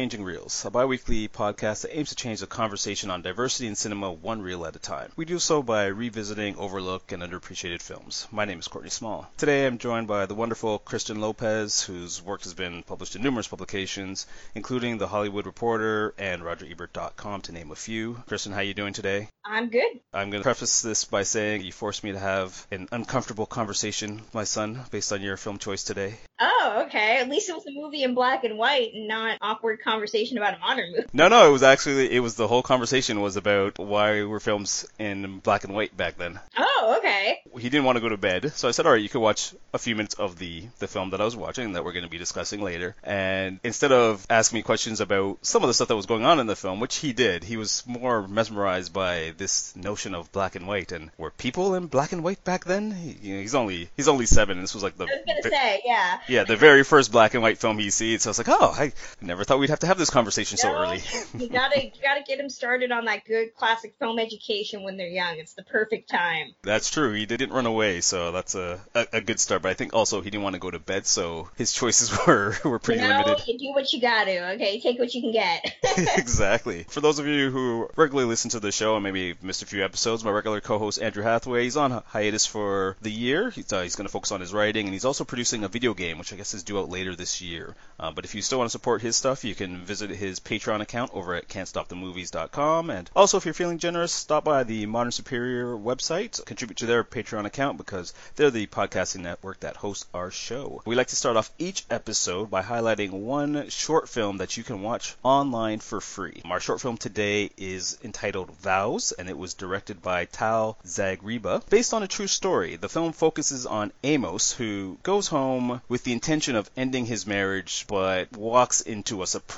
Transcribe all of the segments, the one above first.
Changing Reels, a bi-weekly podcast that aims to change the conversation on diversity in cinema one reel at a time. We do so by revisiting overlooked and underappreciated films. My name is Courtney Small. Today I'm joined by the wonderful Kristen Lopez, whose work has been published in numerous publications, including The Hollywood Reporter and RogerEbert.com, to name a few. Kristen, how are you doing today? I'm good. I'm going to preface this by saying you forced me to have an uncomfortable conversation with my son based on your film choice today. Oh, okay. At least it was a movie in black and white and not awkward conversation about a modern movie. No, no, it was actually it was the whole conversation was about why were films in black and white back then. Oh, okay. He didn't want to go to bed, so I said, "All right, you could watch a few minutes of the the film that I was watching that we're going to be discussing later." And instead of asking me questions about some of the stuff that was going on in the film, which he did, he was more mesmerized by this notion of black and white and were people in black and white back then? He, you know, he's only he's only seven, and this was like the I was gonna say, yeah. yeah the very first black and white film he sees. So I was like, "Oh, I never thought we'd have to have this conversation so early." you gotta you gotta get them started on that good classic film education when they're young. It's the perfect time. That's true. He didn't run away, so that's a, a, a good start. But I think also he didn't want to go to bed, so his choices were were pretty you know, limited. you do what you gotta. Okay, take what you can get. exactly. For those of you who regularly listen to the show and maybe missed a few episodes, my regular co-host Andrew Hathaway, he's on hiatus for the year. He's, uh, he's going to focus on his writing, and he's also producing a video game, which I guess is due out later this year. Uh, but if you still want to support his stuff, you can visit his Patreon account over at can'tstopthemovies.com. And also, if you're feeling generous, stop by the Modern Superior website, contribute to their Patreon account because they're the podcasting network that hosts our show. We like to start off each episode by highlighting one short film that you can watch online for free. Our short film today is entitled Vows, and it was directed by Tal Zagriba. Based on a true story, the film focuses on Amos, who goes home with the intention of ending his marriage, but walks into a surprise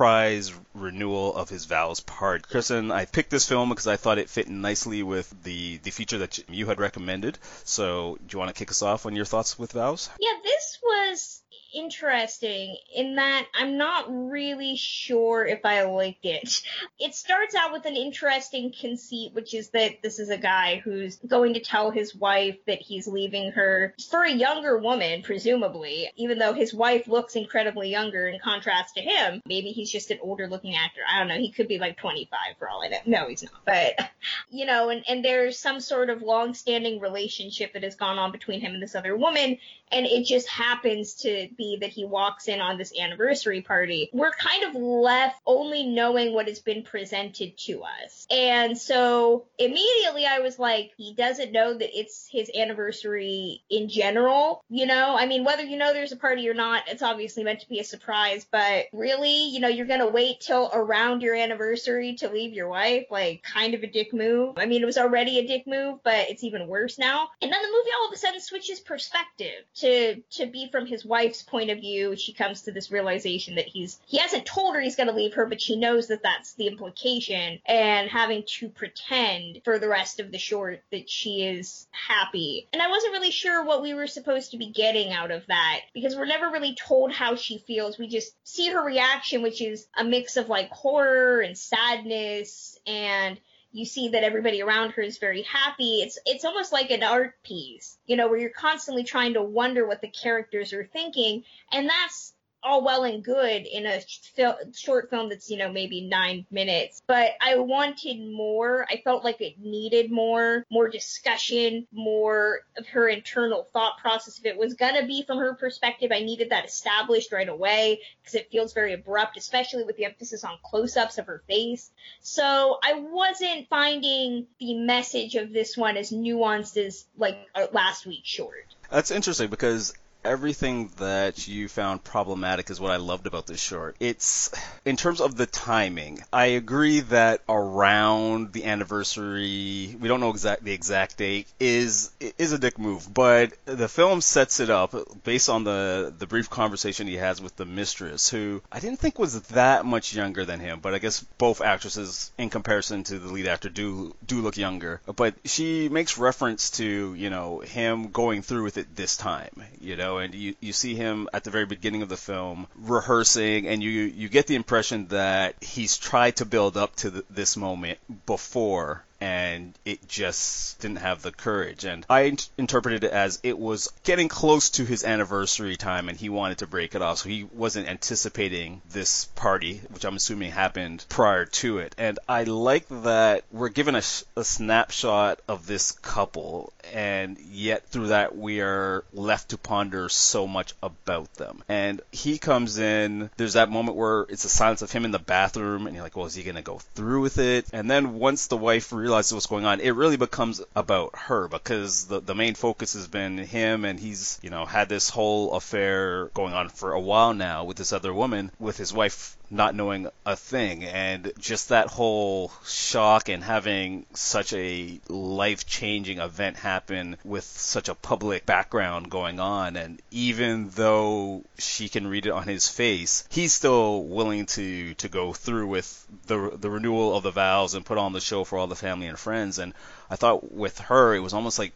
renewal of his vows part. Kristen, I picked this film because I thought it fit nicely with the, the feature that you had recommended. So, do you want to kick us off on your thoughts with Vows? Yeah, this was interesting in that I'm not really sure if I liked it. It starts out with an interesting conceit, which is that this is a guy who's going to tell his wife that he's leaving her for a younger woman, presumably, even though his wife looks incredibly younger in contrast to him. Maybe he's just an older looking actor. I don't know. He could be like 25 for all I know. No, he's not. But, you know, and, and there's some sort of long standing relationship that has gone on between him and this other woman. And it just happens to be that he walks in on this anniversary party. We're kind of left only knowing what has been presented to us. And so immediately I was like, he doesn't know that it's his anniversary in general. You know, I mean, whether you know there's a party or not, it's obviously meant to be a surprise, but really, you know, you're going to wait till around your anniversary to leave your wife, like kind of a dick move. I mean, it was already a dick move, but it's even worse now. And then the movie all of a sudden switches perspective to, to be from his wife's point of view. She comes to this realization that he's, he hasn't told her he's going to leave her, but she knows that that's the implication and having to pretend for the rest of the short that she is happy. And I wasn't really sure what we were supposed to be getting out of that because we're never really told how she feels. We just see her reaction, which is a mix of like horror and sadness and you see that everybody around her is very happy. It's it's almost like an art piece, you know, where you're constantly trying to wonder what the characters are thinking, and that's all well and good in a fil- short film that's you know maybe nine minutes but i wanted more. I felt like it needed more more discussion more of her internal thought process. If it was gonna be from her perspective i needed that established right away because it feels very abrupt especially with the emphasis on close-ups of her face. So i wasn't finding the message of this one as nuanced as like last week's short. That's interesting because everything that you found problematic is what I loved about this short. It's in terms of the timing. I agree that around the anniversary, we don't know exact the exact date is is a dick move, but the film sets it up based on the the brief conversation he has with the mistress, who I didn't think was that much younger than him, but I guess both actresses in comparison to the lead actor do do look younger. But she makes reference to you know him going through with it this time, you know, and you you see him at the very beginning of the film rehearsing, and you you get the impression that he's tried to build up to the, this moment before and it just didn't have the courage. And I in- interpreted it as it was getting close to his anniversary time and he wanted to break it off. So he wasn't anticipating this party, which I'm assuming happened prior to it. And I like that we're given a, a snapshot of this couple and yet through that we are left to ponder so much about them. And he comes in, there's that moment where it's a silence of him in the bathroom and you're like, well, is he going to go through with it? And then once the wife realizes what's going on, it really becomes about her because the, the main focus has been him and he's, you know, had this whole affair going on for a while now with this other woman with his wife not knowing a thing. And just that whole shock and having such a life changing event happen with such a public background going on and even though she can read it on his face he's still willing to to go through with the the renewal of the vows and put on the show for all the family and friends. And I thought with her it was almost like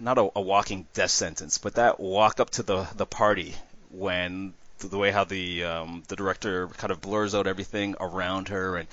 not a, a walking death sentence but that walk up to the the party when the way how the um, the director kind of blurs out everything around her and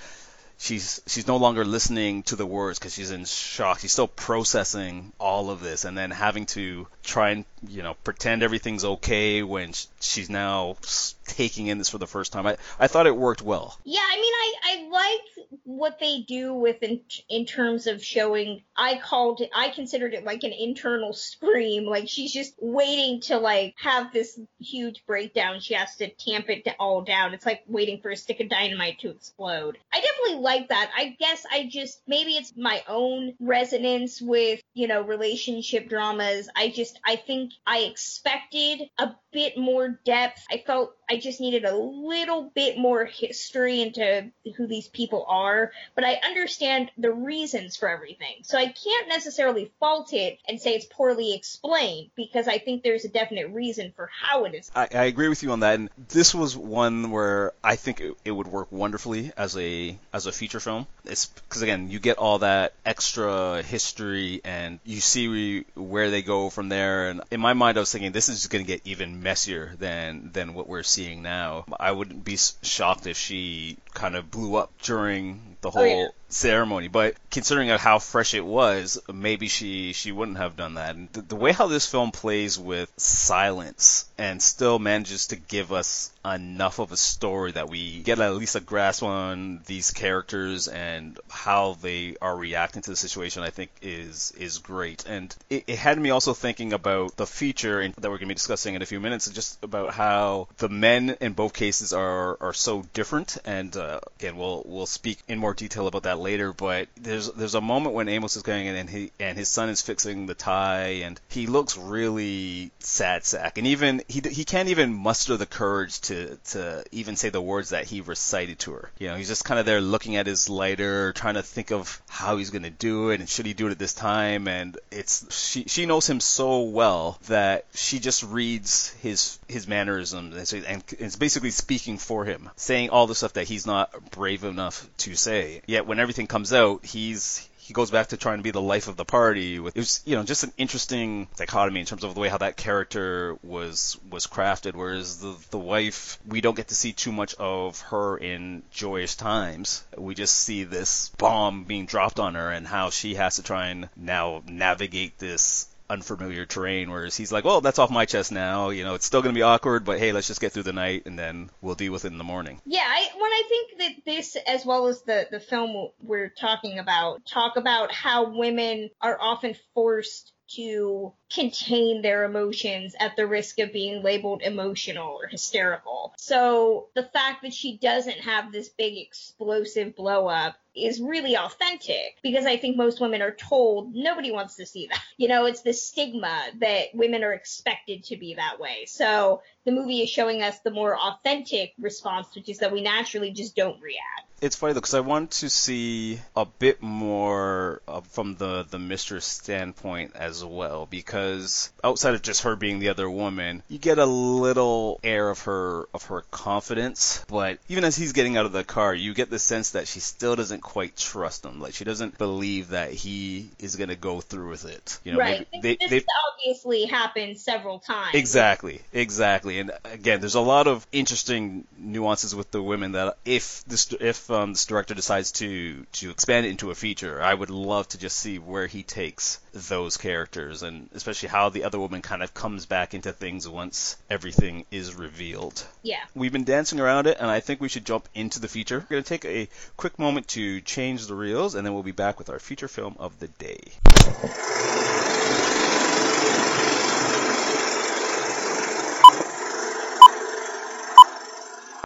she's she's no longer listening to the words because she's in shock. She's still processing all of this, and then having to try and you know pretend everything's okay when she's now taking in this for the first time. I I thought it worked well. Yeah, I mean, I I like what they do with in in terms of showing. I called it. I considered it like an internal scream. Like she's just waiting to like have this huge breakdown. She has to tamp it all down. It's like waiting for a stick of dynamite to explode. I definitely like that. I guess I just maybe it's my own resonance with you know relationship dramas. I just I think I expected a bit more depth. I felt I just needed a little bit more history into who these people are, but I understand the reasons for everything. So I can't necessarily fault it and say it's poorly explained because I think there's a definite reason for how it is. I, I agree with you on that, and this was one where I think it, it would work wonderfully as a as a feature film. It's because again, you get all that extra history and you see where they go from there. And in my mind, I was thinking this is going to get even messier than than what we're seeing now. I wouldn't be shocked if she kind of blew up during the whole oh, yeah. ceremony. But considering how fresh it was, maybe she she wouldn't have done that. And the, the way how this film plays with silence and still manages to give us enough of a story that we get at least a grasp on these characters and how they are reacting to the situation, I think is is great. And it, it had me also thinking about the feature in, that we're going to be discussing in a few minutes, just about how the men in both cases are are so different. And uh, again, we'll we'll speak in more detail about that later. But there's there's a moment when Amos is going in and he and his son is fixing the tie, and he looks really sad sack, and even he he can't even muster the courage to to even say the words that he recited to her. You know, he's just kind of there looking at his lighter, trying to think of how he's going to do it and should he do it at this time. And it's she she knows him so well that she just reads his his mannerisms and, and it's basically speaking for him, saying all the stuff that he's not brave enough to say. Yet when everything comes out, he's he goes back to trying to be the life of the party. With, it was, you know, just an interesting dichotomy in terms of the way how that character was was crafted. Whereas the the wife, we don't get to see too much of her in joyous times. We just see this bomb being dropped on her and how she has to try and now navigate this unfamiliar terrain. Whereas he's like, well, that's off my chest now. You know, it's still going to be awkward, but hey, let's just get through the night and then we'll deal with it in the morning. Yeah, I, when I think that this, as well as the the film we're talking about, talk about how women are often forced to contain their emotions at the risk of being labeled emotional or hysterical. So the fact that she doesn't have this big explosive blow up is really authentic because I think most women are told nobody wants to see that. You know, it's the stigma that women are expected to be that way. So the movie is showing us the more authentic response, which is that we naturally just don't react it's funny though because I want to see a bit more uh, from the the mistress standpoint as well because outside of just her being the other woman, you get a little air of her of her confidence. But even as he's getting out of the car, you get the sense that she still doesn't quite trust him. Like she doesn't believe that he is going to go through with it. You know, right. They, this they, obviously happened several times. Exactly, exactly. And again, there's a lot of interesting nuances with the women that if this if um, this director decides to to expand it into a feature, I would love to just see where he takes those characters, and especially how the other woman kind of comes back into things once everything is revealed. Yeah. We've been dancing around it, and I think we should jump into the feature. We're going to take a quick moment to change the reels, and then we'll be back with our feature film of the day.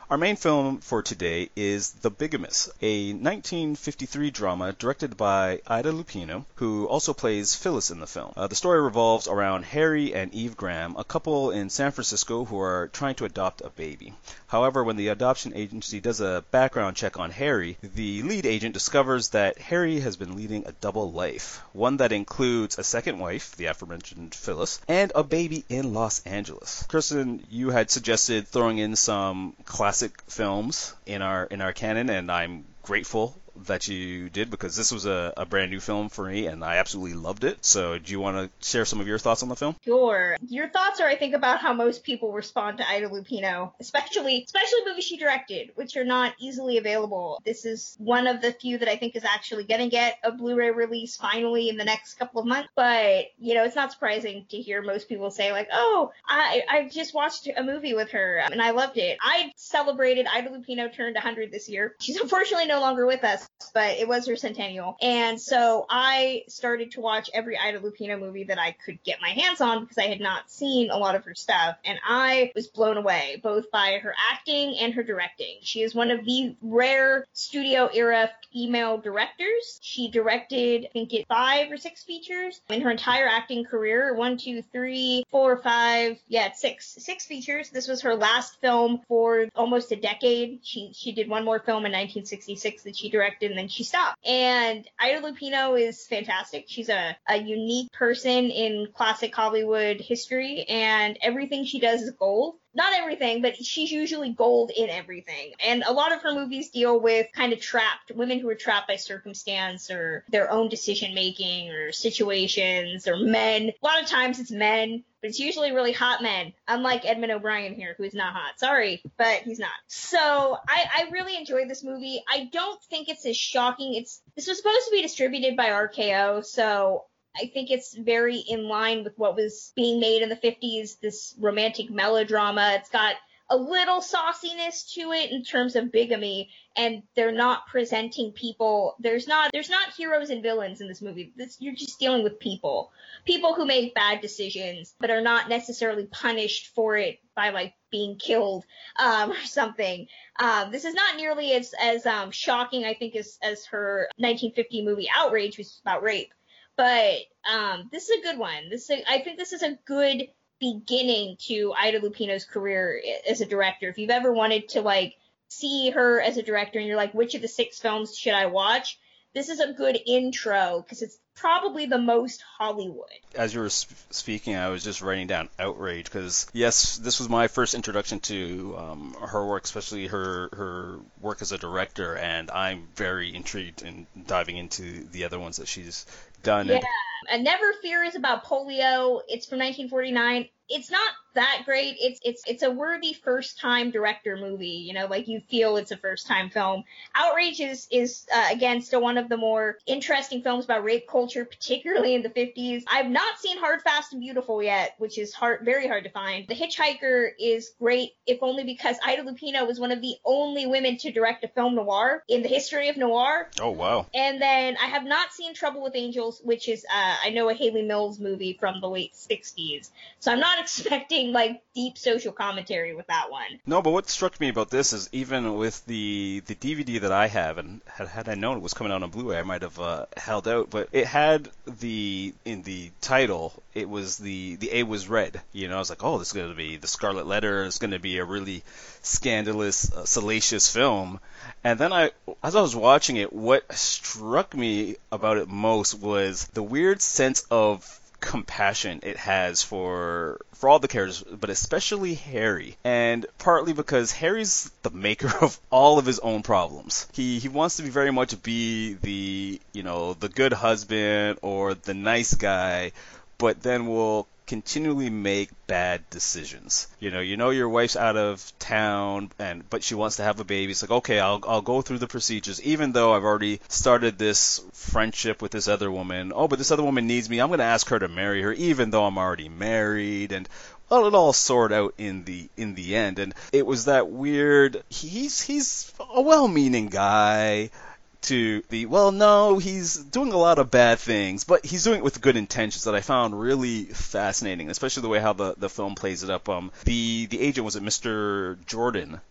Our main film for today is The Bigamist, a 1953 drama directed by Ida Lupino, who also plays Phyllis in the film. Uh, the story revolves around Harry and Eve Graham, a couple in San Francisco who are trying to adopt a baby. However, when the adoption agency does a background check on Harry, the lead agent discovers that Harry has been leading a double life, one that includes a second wife, the aforementioned Phyllis, and a baby in Los Angeles. Kristen, you had suggested throwing in some classic classic films in our in our canon, and I'm grateful that you did because this was a, a brand new film for me and I absolutely loved it. So, do you want to share some of your thoughts on the film? Sure. Your thoughts are, I think, about how most people respond to Ida Lupino, especially especially movies she directed, which are not easily available. This is one of the few that I think is actually going to get a Blu-ray release finally in the next couple of months. But you know, it's not surprising to hear most people say like, "Oh, I I just watched a movie with her and I loved it." I celebrated Ida Lupino turned 100 this year. She's unfortunately no longer with us, but it was her centennial. And so I started to watch every Ida Lupino movie that I could get my hands on because I had not seen a lot of her stuff. And I was blown away both by her acting and her directing. She is one of the rare studio era female directors. She directed, I think it five or six features in her entire acting career. One, two, three, four, five, yeah, six, six features. This was her last film for almost a decade. She she did one more film in 1966 that she directed and then she stopped. And Ida Lupino is fantastic. She's a, a unique person in classic Hollywood history and everything she does is gold not everything, but she's usually gold in everything. And a lot of her movies deal with kind of trapped women who are trapped by circumstance or their own decision making or situations or men. A lot of times it's men, but it's usually really hot men. Unlike Edmund O'Brien here, who is not hot. Sorry, but he's not. So I, I really enjoyed this movie. I don't think it's as shocking. It's this was supposed to be distributed by RKO, so I think it's very in line with what was being made in the 50s, this romantic melodrama. It's got a little sauciness to it in terms of bigamy and they're not presenting people. There's not there's not heroes and villains in this movie. This, you're just dealing with people. People who make bad decisions but are not necessarily punished for it by like being killed um, or something. Um, this is not nearly as as um, shocking i think as as her 1950 movie outrage which is about rape but um, this is a good one this is a, i think this is a good beginning to Ida Lupino's career as a director. If you've ever wanted to like see her as a director and you're like, which of the six films should I watch? This is a good intro because it's probably the most Hollywood. As you were sp- speaking, I was just writing down outrage because yes, this was my first introduction to um, her work, especially her her work as a director, and I'm very intrigued in diving into the other ones that she's done. Yeah, and Never Fear is about polio. It's from 1949. It's not that great. It's it's it's a worthy first time director movie. You know, like you feel it's a first time film. Outrage is is uh, again still one of the more interesting films about rape culture, particularly in the 50s. I've not seen Hard, Fast, and Beautiful yet, which is hard, very hard to find. The Hitchhiker is great, if only because Ida Lupino was one of the only women to direct a film noir in the history of noir. Oh wow! And then I have not seen Trouble with Angels, which is uh, I know a Hayley Mills movie from the late 60s. So I'm not expecting like deep social commentary with that one. No, but what struck me about this is even with the the DVD that I have, and had, had I known it was coming out on Blu-ray, I might have uh, held out. But it had the in the title, it was the the A was red. You know, I was like, oh, this is going to be the Scarlet Letter. It's going to be a really scandalous, uh, salacious film. And then I, as I was watching it, what struck me about it most was the weird sense of compassion it has for for all the characters, but especially Harry. And partly because Harry's the maker of all of his own problems. He he wants to be very much be the you know the good husband or the nice guy, but then will continually make bad decisions. You know, you know your wife's out of town and but she wants to have a baby. It's like, okay, I'll I'll go through the procedures even though I've already started this friendship with this other woman. Oh, but this other woman needs me. I'm going to ask her to marry her even though I'm already married and well, it all sorted out in the in the end, and it was that weird. He's he's a well-meaning guy to the well no he's doing a lot of bad things but he's doing it with good intentions that i found really fascinating especially the way how the, the film plays it up. Um the the agent was it mr jordan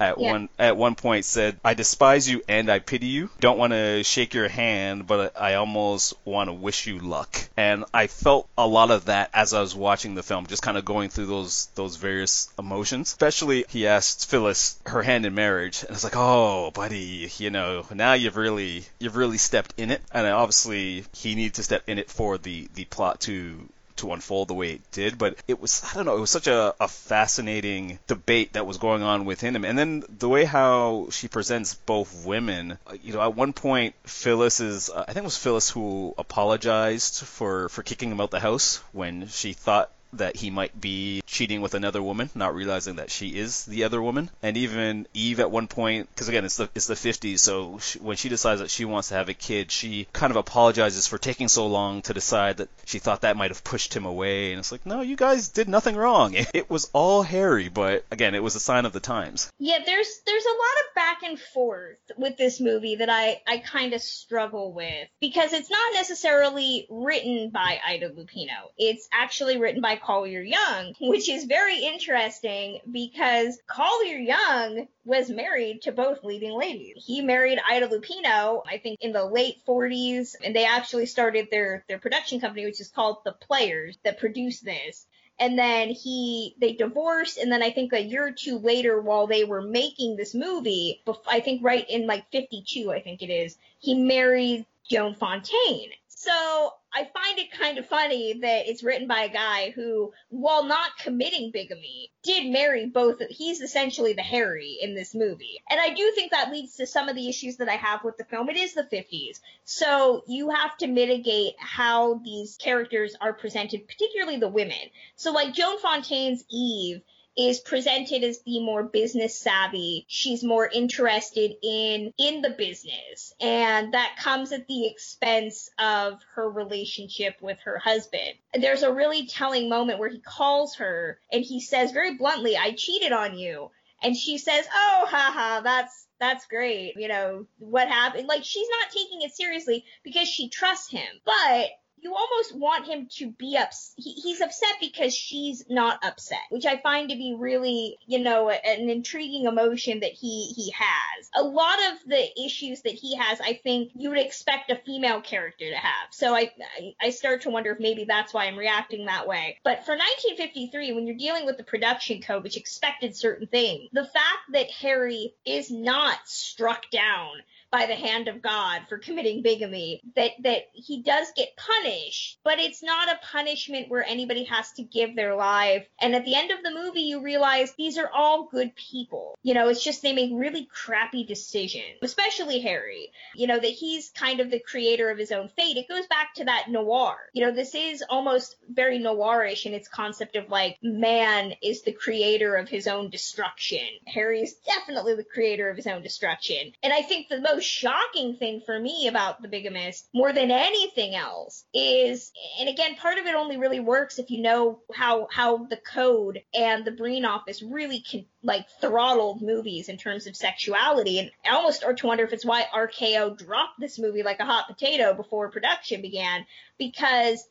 at yeah. one at one point said, "I despise you and I pity you. Don't want to shake your hand, but I almost want to wish you luck." And I felt a lot of that as I was watching the film, just kind of going through those those various emotions. Especially, he asked Phyllis her hand in marriage, and it's like, "Oh, buddy, you know, now you've really you've really stepped in it." And obviously, he needed to step in it for the the plot to to unfold the way it did, but it was I don't know, it was such a, a fascinating debate that was going on within him. And then the way how she presents both women, uh, you know, at one point Phyllis is uh, I think it was Phyllis who apologized for for kicking him out the house when she thought that he might be cheating with another woman, not realizing that she is the other woman. And even Eve at one point, because again, it's the it's the 50s, so she, when she decides that she wants to have a kid, she kind of apologizes for taking so long to decide that she thought that might have pushed him away. And it's like, no, you guys did nothing wrong. It was all Harry, but again, it was a sign of the times. Yeah, there's there's a lot of back and forth with this movie that I I kind of struggle with because it's not necessarily written by Ida Lupino. It's actually written by Collier Young, which is very interesting because Collier Young was married to both leading ladies. He married Ida Lupino, I think in the late 40s, and they actually started their, their production company, which is called The Players, that produced this and then he they divorced and then i think a year or two later while they were making this movie i think right in like 52 i think it is he married joan fontaine so I find it kind of funny that it's written by a guy who, while not committing bigamy, did marry both. He's essentially the Harry in this movie. And I do think that leads to some of the issues that I have with the film. It is the 50s. So you have to mitigate how these characters are presented, particularly the women. So like Joan Fontaine's Eve is presented as the more business savvy. She's more interested in in the business, and that comes at the expense of her relationship with her husband. There's a really telling moment where he calls her and he says very bluntly, "I cheated on you." And she says, "Oh, haha, that's that's great. You know, what happened? Like she's not taking it seriously because she trusts him. But you almost want him to be upset. He, he's upset because she's not upset, which I find to be really, you know, an intriguing emotion that he he has. A lot of the issues that he has, I think you would expect a female character to have. So I I start to wonder if maybe that's why I'm reacting that way. But for 1953, when you're dealing with the production code, which expected certain things, the fact that Harry is not struck down by the hand of God for committing bigamy, that, that he does get punished, but it's not a punishment where anybody has to give their life. And at the end of the movie, you realize these are all good people. You know, it's just they make really crappy decisions, especially Harry. You know, that he's kind of the creator of his own fate. It goes back to that noir. You know, this is almost very noirish in its concept of like man is the creator of his own destruction. Harry is definitely the creator of his own destruction. And I think the most shocking thing for me about The Bigamist, more than anything else, is, and again, part of it only really works if you know how how the code and the Breen office really can like throttled movies in terms of sexuality. And I almost start to wonder if it's why RKO dropped this movie like a hot potato before production began, because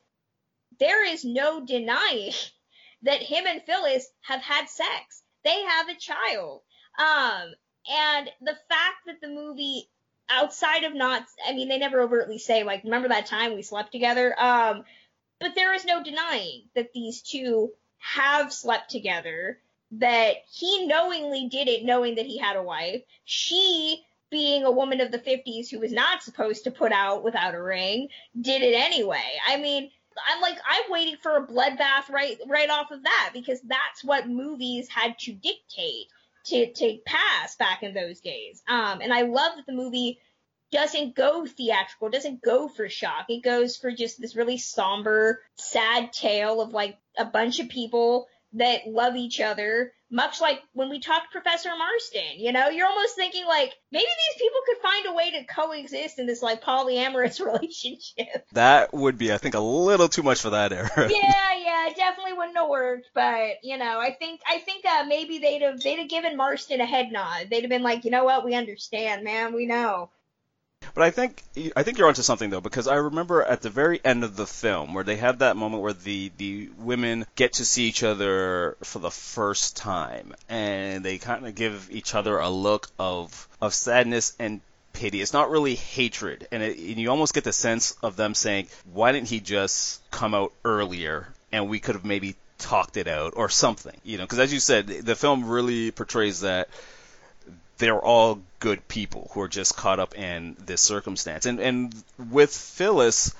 there is no denying that him and Phyllis have had sex. They have a child. Um, and the fact that the movie outside of not, I mean, they never overtly say, like, remember that time we slept together? Um, but there is no denying that these two have slept together, that he knowingly did it knowing that he had a wife. She, being a woman of the 50s who was not supposed to put out without a ring, did it anyway. I mean, I'm like I'm waiting for a bloodbath right right off of that because that's what movies had to dictate to to pass back in those days. Um, and I love that the movie doesn't go theatrical, doesn't go for shock. It goes for just this really somber, sad tale of like a bunch of people that love each other, much like when we talked to Professor Marston. You know, you're almost thinking like maybe these people could find a way to coexist in this like polyamorous relationship. That would be, I think, a little too much for that era. yeah, yeah, definitely wouldn't have worked. But you know, I think I think uh, maybe they'd have they'd have given Marston a head nod. They'd have been like, you know what, we understand, man, we know. But I think I think you're onto something though, because I remember at the very end of the film where they have that moment where the the women get to see each other for the first time, and they kind of give each other a look of of sadness and pity. It's not really hatred, and, it, and you almost get the sense of them saying, "Why didn't he just come out earlier, and we could have maybe talked it out or something?" You know, because as you said, the film really portrays that they're all good people who are just caught up in this circumstance. And and with Phyllis,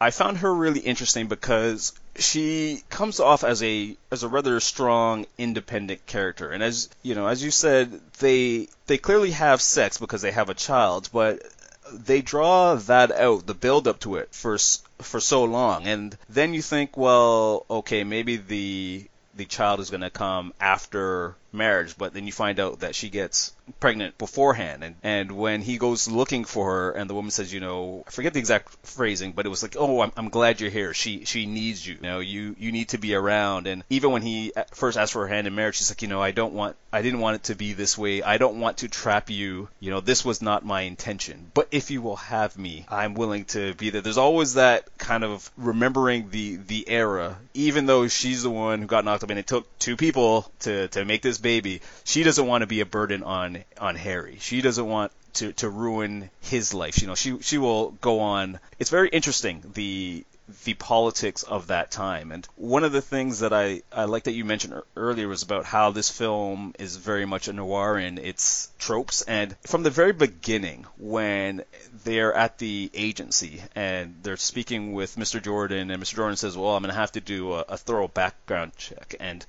I found her really interesting because she comes off as a as a rather strong independent character. And as you know, as you said, they they clearly have sex because they have a child, but they draw that out, the build up to it for for so long, and then you think, well, okay, maybe the the child is going to come after marriage, but then you find out that she gets pregnant beforehand. And, and when he goes looking for her, and the woman says, you know, I forget the exact phrasing, but it was like, oh, I'm, I'm glad you're here. She she needs you. You know, you you need to be around. And even when he first asked for her hand in marriage, she's like, you know, I don't want, I didn't want it to be this way. I don't want to trap you. You know, this was not my intention. But if you will have me, I'm willing to be there. There's always that kind of remembering the the era, even though she's the one who got knocked up, and it took two people to to make this baby. She doesn't want to be a burden on on Harry. She doesn't want to to ruin his life. You know, she she will go on. It's very interesting the the politics of that time. And one of the things that I, I like that you mentioned earlier was about how this film is very much a noir in its tropes. And from the very beginning, when they're at the agency and they're speaking with Mr. Jordan, and Mr. Jordan says, Well, I'm going to have to do a, a thorough background check. And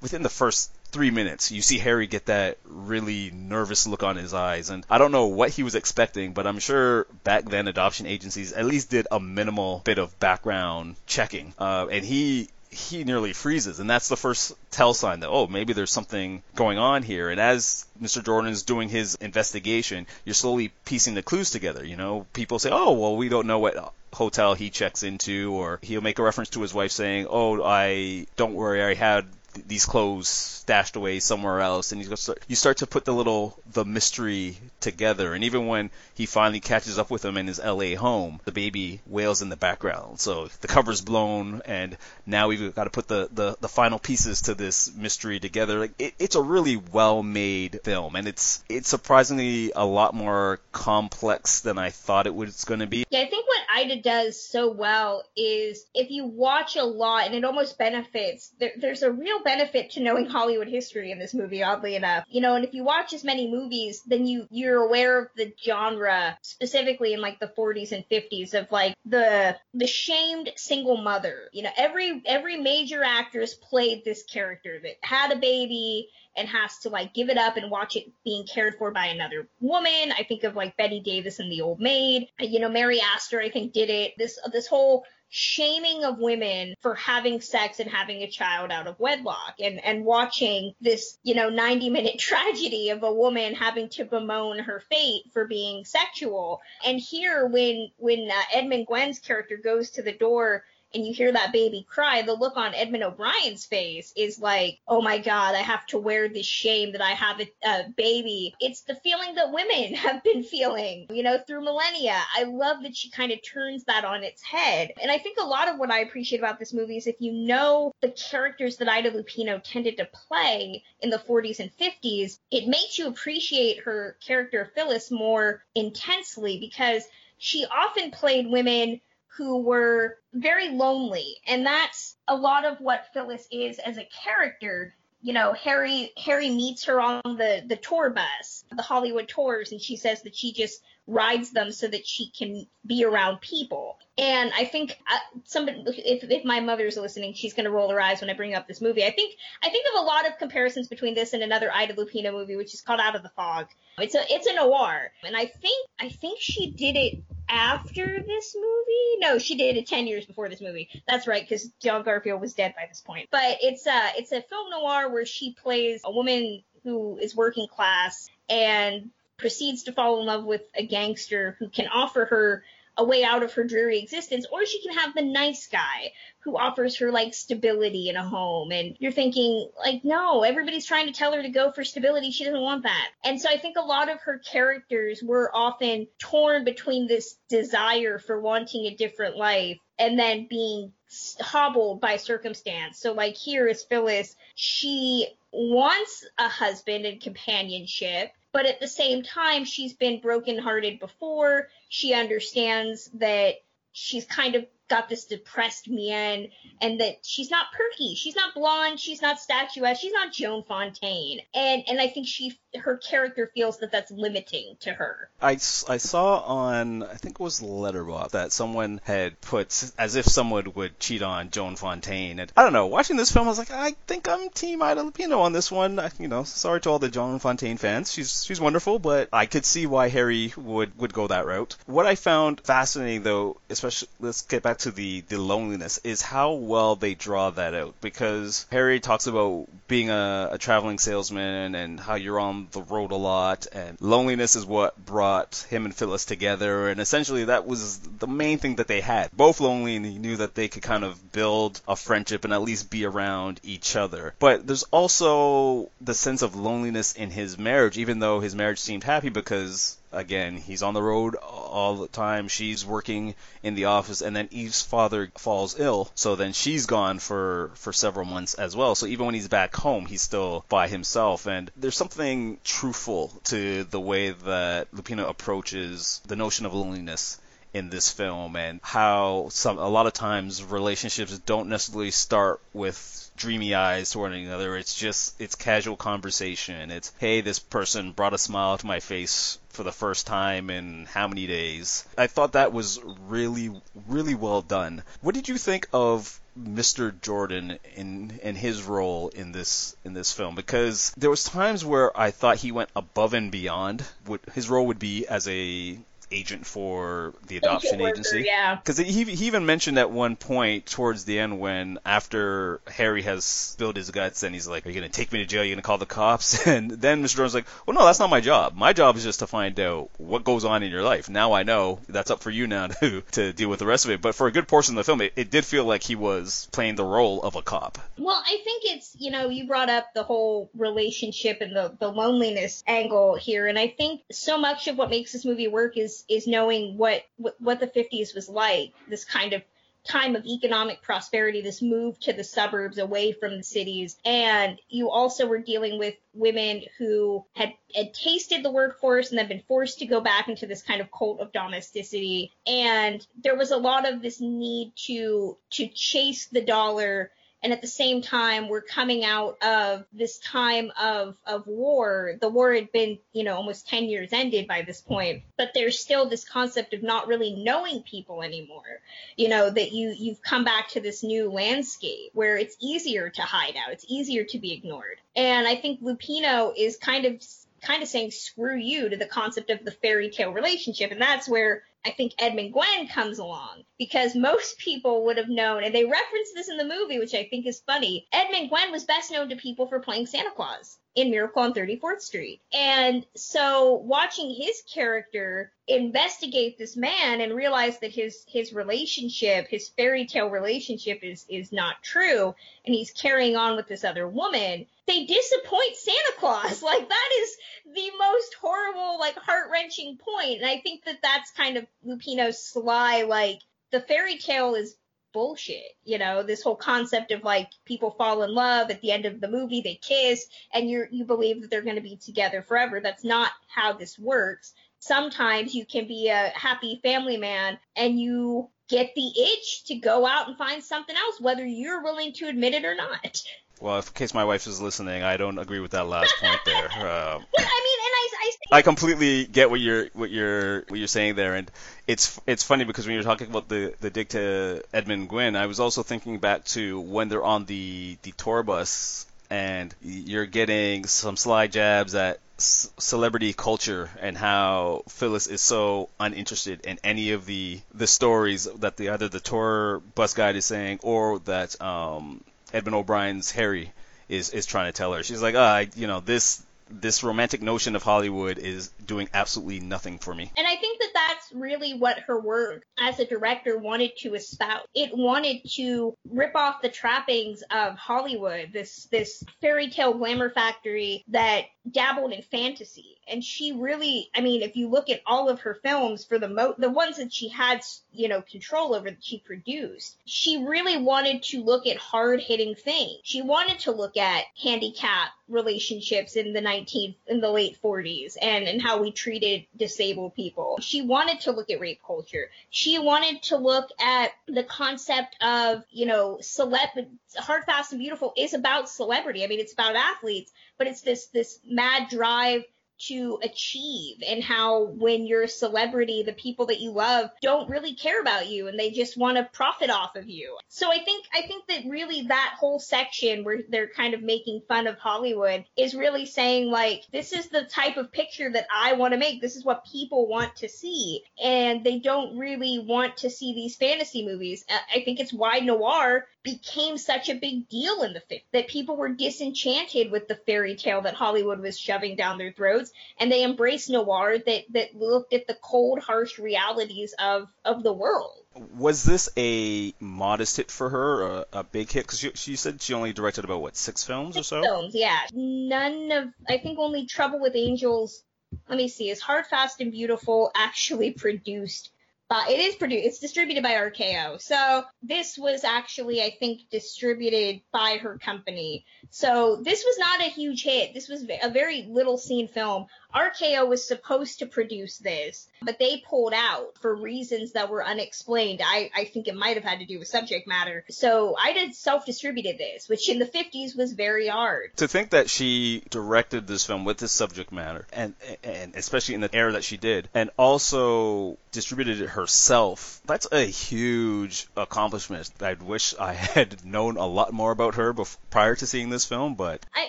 within the first three minutes, you see Harry get that really nervous look on his eyes. And I don't know what he was expecting, but I'm sure back then adoption agencies at least did a minimal bit of background checking. Uh, and he he nearly freezes, and that's the first tell sign that oh maybe there's something going on here. And as Mr. Jordan is doing his investigation, you're slowly piecing the clues together. You know, people say oh well we don't know what hotel he checks into, or he'll make a reference to his wife saying oh I don't worry I had these clothes stashed away somewhere else, and you start, you start to put the little the mystery together. And even when he finally catches up with him in his L.A. home, the baby wails in the background. So the cover's blown, and now we've got to put the, the, the final pieces to this mystery together. Like it, it's a really well made film, and it's it's surprisingly a lot more complex than I thought it was going to be. Yeah, I think what Ida does so well is if you watch a lot, and it almost benefits. There, there's a real benefit to knowing Hollywood history in this movie, oddly enough. You know, and if you watch as many movies, then you you're aware of the genre specifically in like the 40s and 50s of like the the shamed single mother. You know, every every major actress played this character that had a baby and has to like give it up and watch it being cared for by another woman. I think of like Bette Davis and The Old Maid. You know, Mary Astor I think did it. This this whole shaming of women for having sex and having a child out of wedlock and, and watching this, you know, 90 minute tragedy of a woman having to bemoan her fate for being sexual. And here when, when uh, Edmund Gwenn's character goes to the door and you hear that baby cry, the look on Edmund O'Brien's face is like, oh my God, I have to wear this shame that I have a, a, baby. It's the feeling that women have been feeling, you know, through millennia. I love that she kind of turns that on its head. And I think a lot of what I appreciate about this movie is if you know the characters that Ida Lupino tended to play in the 40s and 50s, it makes you appreciate her character Phyllis more intensely because she often played women who were very lonely. And that's a lot of what Phyllis is as a character. you know, Harry Harry meets her on the the tour bus, the Hollywood tours, and she says that she just rides them so that she can be around people. And I think uh, somebody, if, if my mother's listening, she's going to roll her eyes when I bring up this movie. I think I think of a lot of comparisons between this and another Ida Lupino movie, which is called Out of the Fog. It's a it's a noir, and I think I think she did it after this movie. No, she did it ten years before this movie. That's right, because John Garfield was dead by this point. But it's a it's a film noir where she plays a woman who is working class and proceeds to fall in love with a gangster who can offer her a way out of her dreary existence, or she can have the nice guy who offers her like stability in a home. And you're thinking, like, no, everybody's trying to tell her to go for stability. She doesn't want that. And so I think a lot of her characters were often torn between this desire for wanting a different life and then being hobbled by circumstance. So like here is Phyllis, she wants a husband and companionship but at the same time, she's been brokenhearted before. She understands that she's kind of got this depressed mien and that she's not perky. She's not blonde. She's not statuesque. She's not Joan Fontaine. And, and I think she, her character feels that that's limiting to her. I, I saw on, I think it was Letterboxd, that someone had put, as if someone would cheat on Joan Fontaine. And I don't know, watching this film, I was like, I think I'm Team Ida Lupino on this one. I, you know, sorry to all the Joan Fontaine fans. She's, she's wonderful, but I could see why Harry would, would go that route. What I found fascinating though, especially, let's get back to the the loneliness is how well they draw that out because Harry talks about being a, a traveling salesman and how you're on the road a lot and loneliness is what brought him and Phyllis together and essentially that was the main thing that they had. Both lonely and he knew that they could kind of build a friendship and at least be around each other. But there's also the sense of loneliness in his marriage even though his marriage seemed happy because again, he's on the road all the time. She's working in the office, and then Eve's father falls ill, so then she's gone for for several months as well. So even when he's back home, he's still by himself. And there's something truthful to the way that Lupino approaches the notion of loneliness in this film and how some a lot of times relationships don't necessarily start with dreamy eyes toward another. It's just it's casual conversation. It's hey, this person brought a smile to my face for the first time in how many days. I thought that was really really well done. What did you think of Mr. Jordan in in his role in this in this film because there was times where I thought he went above and beyond what his role would be as a agent for the adoption Worker, agency. yeah. Because he, he even mentioned at one point towards the end when after Harry has spilled his guts and he's like, "Are you gonna take me to jail? Are you gonna call the cops?" And then Mr. Jordan's like, "Well, no, that's not my job. My job is just to find out what goes on in your life. Now I know. That's up for you now to to deal with the rest of it." But for a good portion of the film, it, it did feel like he was playing the role of a cop. Well, I think it's, you know, you brought up the whole relationship and the, the loneliness angle here. And I think so much of what makes this movie work is, is knowing what, what, the 50s was like. This kind of time of economic prosperity, this move to the suburbs away from the cities. And you also were dealing with women who had, had tasted the workforce and then been forced to go back into this kind of cult of domesticity. And there was a lot of this need to, to chase the dollar and at the same time we're coming out of this time of of war. The war had been you know almost 10 years ended by this point but there's still this concept of not really knowing people anymore. You know that you you've come back to this new landscape where it's easier to hide out it's easier to be ignored. And i think lupino is kind of kind of saying screw you to the concept of the fairy tale relationship. And that's where I think Edmund Gwenn comes along because most people would have known, and they reference this in the movie, which I think is funny. Edmund Gwenn was best known to people for playing Santa Claus in Miracle on 34th Street. And so watching his character investigate this man and realize that his his relationship, his fairy tale relationship is is not true and he's carrying on with this other woman, they disappoint Santa Claus. Like that is the most horrible like heart-wrenching point. And I think that that's kind of Lupino's sly like the fairy tale is bullshit. You know, this whole concept of like people fall in love at the end of the movie, they kiss, and you you believe that they're going to be together forever. That's not how this works. Sometimes you can be a happy family man and you get the itch to go out and find something else, whether you're willing to admit it or not. Well, in case my wife is listening, I don't agree with that last point there. Uh, well, I mean, and I, I, I completely get what you're what you're what you're saying there, and it's it's funny because when you're talking about the the dig to Edmund Gwenn, I was also thinking back to when they're on the the tour bus and you're getting some sly jabs at celebrity culture and how Phyllis is so uninterested in any of the the stories that the either the tour bus guide is saying or that um, Edmund O'Brien's Harry is is trying to tell her. She's like, ah, you know, this this romantic notion of Hollywood is doing absolutely nothing for me. And I think that that's really what her work as a director wanted to espouse. It wanted to rip off the trappings of Hollywood, this this fairy tale glamour factory that dabbled in fantasy. And she really, I mean, if you look at all of her films for the mo, the ones that she had, you know, control over that she produced, she really wanted to look at hard hitting things. She wanted to look at handicap relationships in the 19th, in the late 40s and, and how we treated disabled people. She wanted to look at rape culture. She wanted to look at the concept of, you know, celeb, Hard, Fast, and Beautiful is about celebrity. I mean, it's about athletes, but it's this, this mad drive to achieve and how when you're a celebrity, the people that you love don't really care about you and they just want to profit off of you. So I think, I think that really that whole section where they're kind of making fun of Hollywood is really saying like, this is the type of picture that I want to make. This is what people want to see. And they don't really want to see these fantasy movies. I think it's why noir became such a big deal in the 50s that people were disenchanted with the fairy tale that Hollywood was shoving down their throats and they embraced noir that that looked at the cold harsh realities of of the world. Was this a modest hit for her, a, a big hit? Because she, she, said she only directed about what six films six or so. Films, yeah. None of I think only Trouble with Angels. Let me see. Is Hard, Fast, and Beautiful actually produced uh, it is produced. It's distributed by RKO. So this was actually, I think, distributed by her company. So this was not a huge hit. This was a very little seen film. RKO was supposed to produce this, but they pulled out for reasons that were unexplained. I, I think it might have had to do with subject matter. So Ida self-distributed this, which in the 50s was very hard. To think that she directed this film with this subject matter, and and especially in the era that she did, and also distributed it herself, that's a huge accomplishment. I wish I had known a lot more about her before, prior to seeing this film, but I,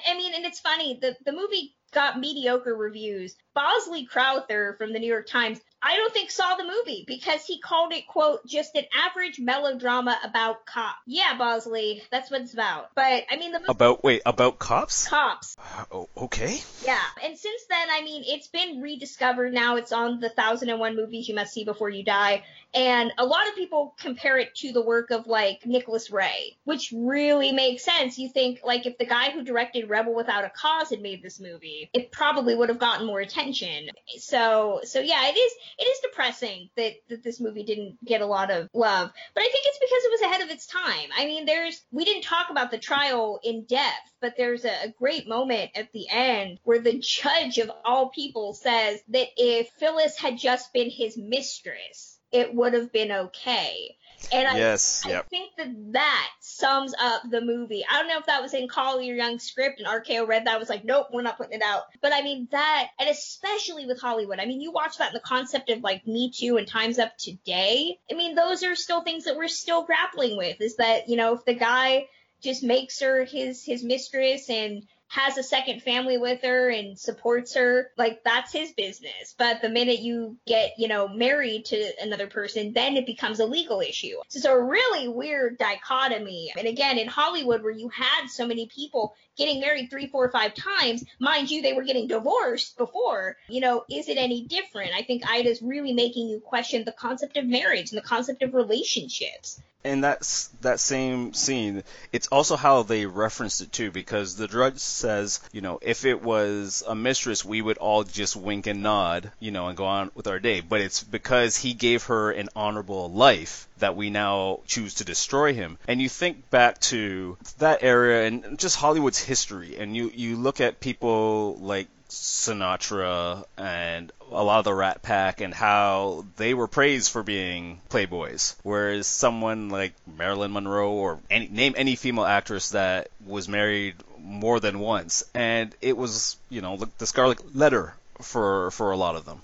I mean, and it's funny the the movie got mediocre reviews. Bosley Crowther from the New York Times I don't think saw the movie because he called it, quote, just an average melodrama about cops. Yeah, Bosley, that's what it's about. But, I mean, the movie. About, wait, about cops? Cops. Uh, oh, okay. Yeah. And since then, I mean, it's been rediscovered now. It's on the 1001 movies you must see before you die. And a lot of people compare it to the work of, like, Nicholas Ray, which really makes sense. You think, like, if the guy who directed Rebel Without a Cause had made this movie, it probably would have gotten more attention. So, so yeah, it is it is depressing that, that this movie didn't get a lot of love. But I think it's because it was ahead of its time. I mean, there's, we didn't talk about the trial in depth, but there's a, a great moment at the end where the judge of all people says that if Phyllis had just been his mistress, it would have been okay. And I, yes, yep. I think that that sums up the movie. I don't know if that was in Collier Young's script and RKO read that was like, nope, we're not putting it out. But I mean that, and especially with Hollywood. I mean, you watch that in the concept of like Me Too and Times Up Today. I mean, those are still things that we're still grappling with. Is that you know if the guy just makes her his his mistress and has a second family with her and supports her, like that's his business. But the minute you get, you know, married to another person, then it becomes a legal issue. So it's a really weird dichotomy. And again, in Hollywood where you had so many people getting married three, four, five times, mind you, they were getting divorced before, you know, is it any different? I think Ida's really making you question the concept of marriage and the concept of relationships in that's that same scene, it's also how they referenced it too, because the judge says, you know, if it was a mistress, we would all just wink and nod, you know, and go on with our day. But it's because he gave her an honorable life that we now choose to destroy him. And you think back to that era and just Hollywood's history, and you you look at people like Sinatra and a lot of the Rat Pack and how they were praised for being playboys, whereas someone like Marilyn Monroe or any, name any female actress that was married more than once, and it was you know the scarlet letter for for a lot of them.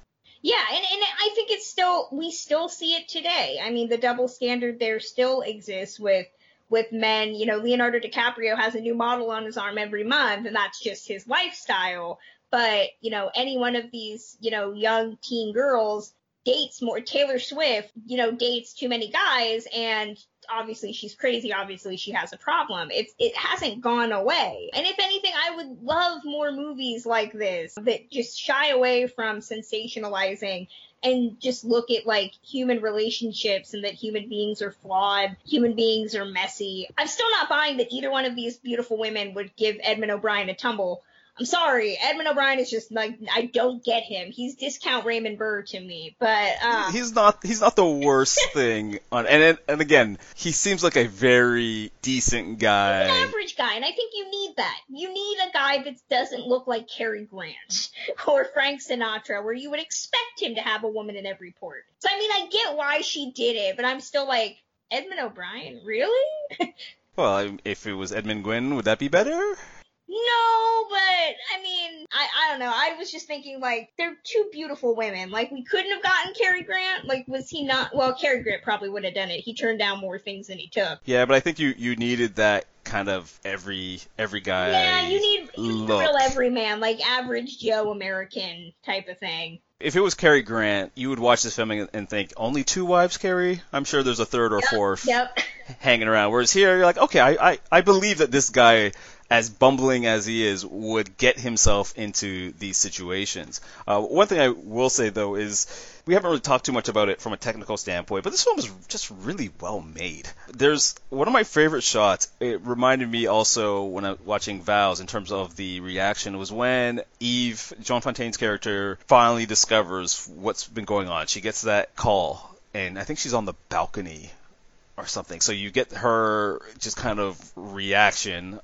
Yeah, and, and I think it's still we still see it today. I mean, the double standard there still exists with with men. You know, Leonardo DiCaprio has a new model on his arm every month, and that's just his lifestyle. But, you know, any one of these, you know, young teen girls dates more Taylor Swift, you know, dates too many guys and obviously she's crazy, obviously she has a problem. It's it hasn't gone away. And if anything, I would love more movies like this that just shy away from sensationalizing and just look at like human relationships and that human beings are flawed, human beings are messy. I'm still not buying that either one of these beautiful women would give Edmund O'Brien a tumble I'm sorry, Edmund O'Brien is just like I don't get him. He's discount Raymond Burr to me, but uh, he's not he's not the worst thing on. And and again, he seems like a very decent guy, an average guy, and I think you need that. You need a guy that doesn't look like Cary Grant or Frank Sinatra, where you would expect him to have a woman in every port. So I mean, I get why she did it, but I'm still like Edmund O'Brien, really? well, if it was Edmund Gwenn, would that be better? No, but I mean, I, I don't know. I was just thinking like they're two beautiful women. Like we couldn't have gotten Cary Grant. Like was he not? Well, Cary Grant probably would have done it. He turned down more things than he took. Yeah, but I think you you needed that kind of every every guy. Yeah, you need, you need real everyman, like average Joe American type of thing. If it was Cary Grant, you would watch this film and think, only two wives, Cary? I'm sure there's a third or yep, fourth yep. hanging around. Whereas here, you're like, okay, I, I, I believe that this guy as bumbling as he is, would get himself into these situations. Uh, one thing I will say though is we haven't really talked too much about it from a technical standpoint, but this film is just really well made. There's one of my favorite shots. It reminded me also when I was watching Vows in terms of the reaction was when Eve, Joan Fontaine's character, finally discovers what's been going on. She gets that call, and I think she's on the balcony or something. So you get her just kind of reaction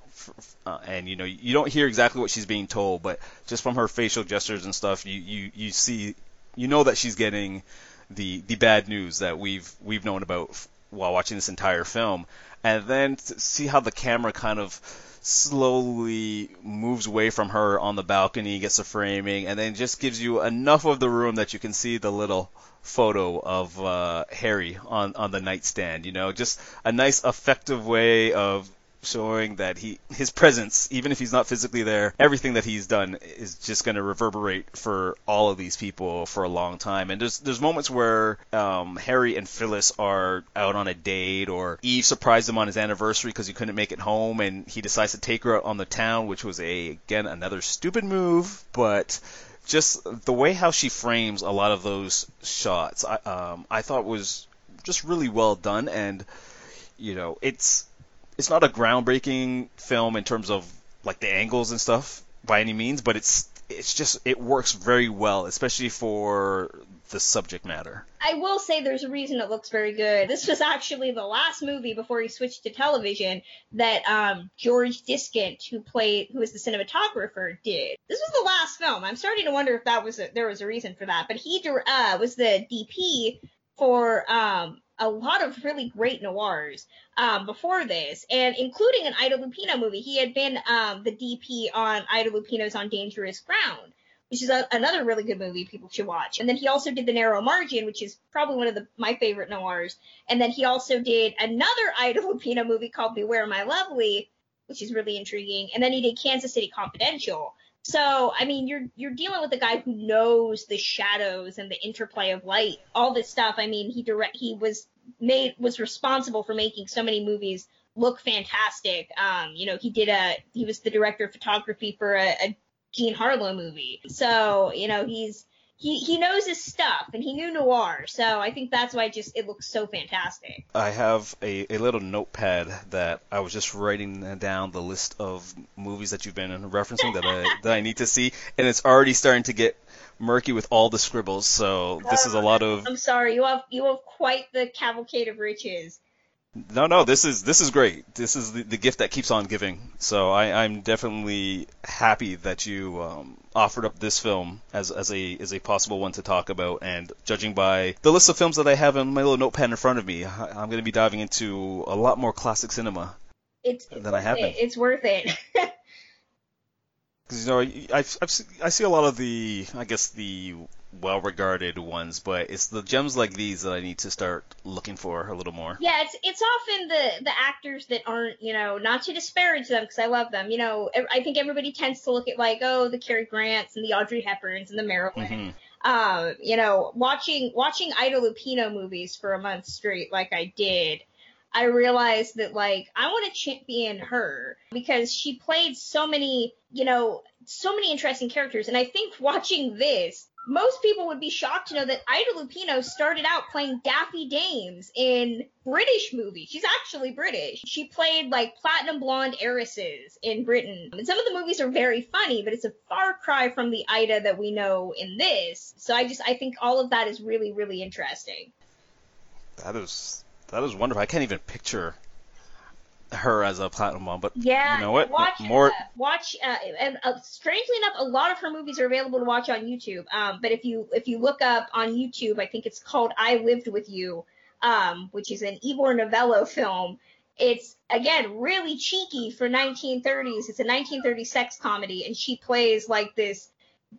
uh, and you know you don't hear exactly what she's being told, but just from her facial gestures and stuff, you you you see you know that she's getting the the bad news that we've we've known about while watching this entire film, and then see how the camera kind of slowly moves away from her on the balcony, gets the framing, and then just gives you enough of the room that you can see the little photo of uh, Harry on on the nightstand. You know, just a nice effective way of showing that he his presence, even if he's not physically there, everything that he's done is just going to reverberate for all of these people for a long time. And there's there's moments where um, Harry and Phyllis are out on a date, or Eve surprised him on his anniversary because he couldn't make it home, and he decides to take her out on the town, which was a again another stupid move, but just the way how she frames a lot of those shots, I, um, I thought was just really well done, and you know, it's it's not a groundbreaking film in terms of like the angles and stuff by any means, but it's it's just it works very well, especially for the subject matter. I will say there's a reason it looks very good. This was actually the last movie before he switched to television that um, George Diskant, who played who was the cinematographer, did. This was the last film. I'm starting to wonder if that was a, there was a reason for that, but he uh, was the DP for um, a lot of really great noirs um, before this, and including an Ida Lupino movie. He had been um, the DP on Ida Lupino's On Dangerous Ground, which is a, another really good movie people should watch. And then he also did The Narrow Margin, which is probably one of the, my favorite noirs. And then he also did another Ida Lupino movie called Beware My Lovely, which is really intriguing. And then he did Kansas City Confidential. So, I mean, you're you're dealing with a guy who knows the shadows and the interplay of light, all this stuff. I mean, he direct he was made was responsible for making so many movies look fantastic. Um, you know, he did a he was the director of photography for a, a Jean Harlow movie. So, you know, he's he, he knows his stuff and he knew noir, so I think that's why it just it looks so fantastic. I have a, a little notepad that I was just writing down the list of movies that you've been referencing that I that I need to see, and it's already starting to get murky with all the scribbles. So this is a lot of. I'm sorry, you have you have quite the cavalcade of riches. No, no, this is this is great. This is the, the gift that keeps on giving. So I, I'm definitely happy that you um, offered up this film as as a as a possible one to talk about. And judging by the list of films that I have in my little notepad in front of me, I, I'm going to be diving into a lot more classic cinema. It's than I have been. It's worth it. Because you know, I I've, I've, I see a lot of the I guess the well-regarded ones, but it's the gems like these that I need to start looking for a little more. Yeah, it's it's often the the actors that aren't, you know, not to disparage them because I love them. You know, I think everybody tends to look at like, oh, the Cary Grants and the Audrey Hepburns and the Marilyn. Mm-hmm. Uh, you know, watching watching Ida Lupino movies for a month straight, like I did. I realized that like I want to champion her because she played so many, you know, so many interesting characters. And I think watching this, most people would be shocked to know that Ida Lupino started out playing Daffy Dames in British movies. She's actually British. She played like platinum blonde heiresses in Britain. And some of the movies are very funny, but it's a far cry from the Ida that we know in this. So I just I think all of that is really really interesting. That is that is wonderful. I can't even picture her as a platinum one, but yeah, you know what? Watch, More uh, watch, uh, and uh, strangely enough, a lot of her movies are available to watch on YouTube. Um, but if you if you look up on YouTube, I think it's called I Lived with You, um, which is an Ivor Novello film. It's again really cheeky for 1930s. It's a 1930s sex comedy, and she plays like this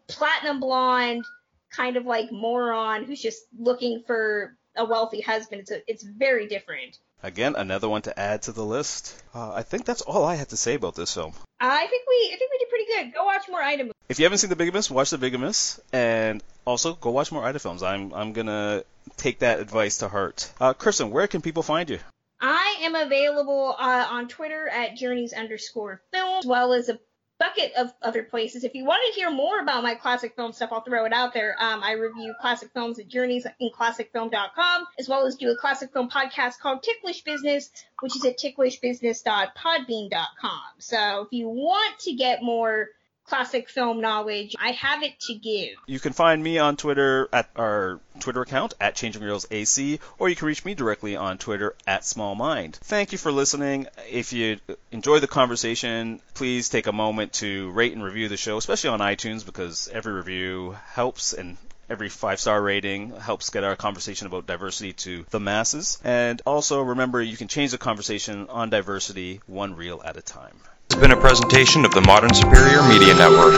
platinum blonde kind of like moron who's just looking for a wealthy husband. It's a, it's very different. Again, another one to add to the list. Uh, I think that's all I had to say about this film. I think we I think we did pretty good. Go watch more Ida movies. If you haven't seen The Bigamist, watch The Bigamist, and also go watch more Ida films. I'm I'm gonna take that advice to heart. Uh, Kristen, where can people find you? I am available uh, on Twitter at journeys underscore film, as well as a bucket of other places. If you want to hear more about my classic film stuff, I'll throw it out there. Um, I review classic films at journeys in classicfilm.com, as well as do a classic film podcast called Ticklish Business, which is at ticklishbusiness.podbean.com. So if you want to get more classic film knowledge. I have it to give. You can find me on Twitter at our Twitter account at Changing Reels AC, or you can reach me directly on Twitter at Small Mind. Thank you for listening. If you enjoy the conversation, please take a moment to rate and review the show, especially on iTunes, because every review helps and every five star rating helps get our conversation about diversity to the masses. And also remember, you can change the conversation on diversity one reel at a time. It's been a presentation of the Modern Superior Media Network.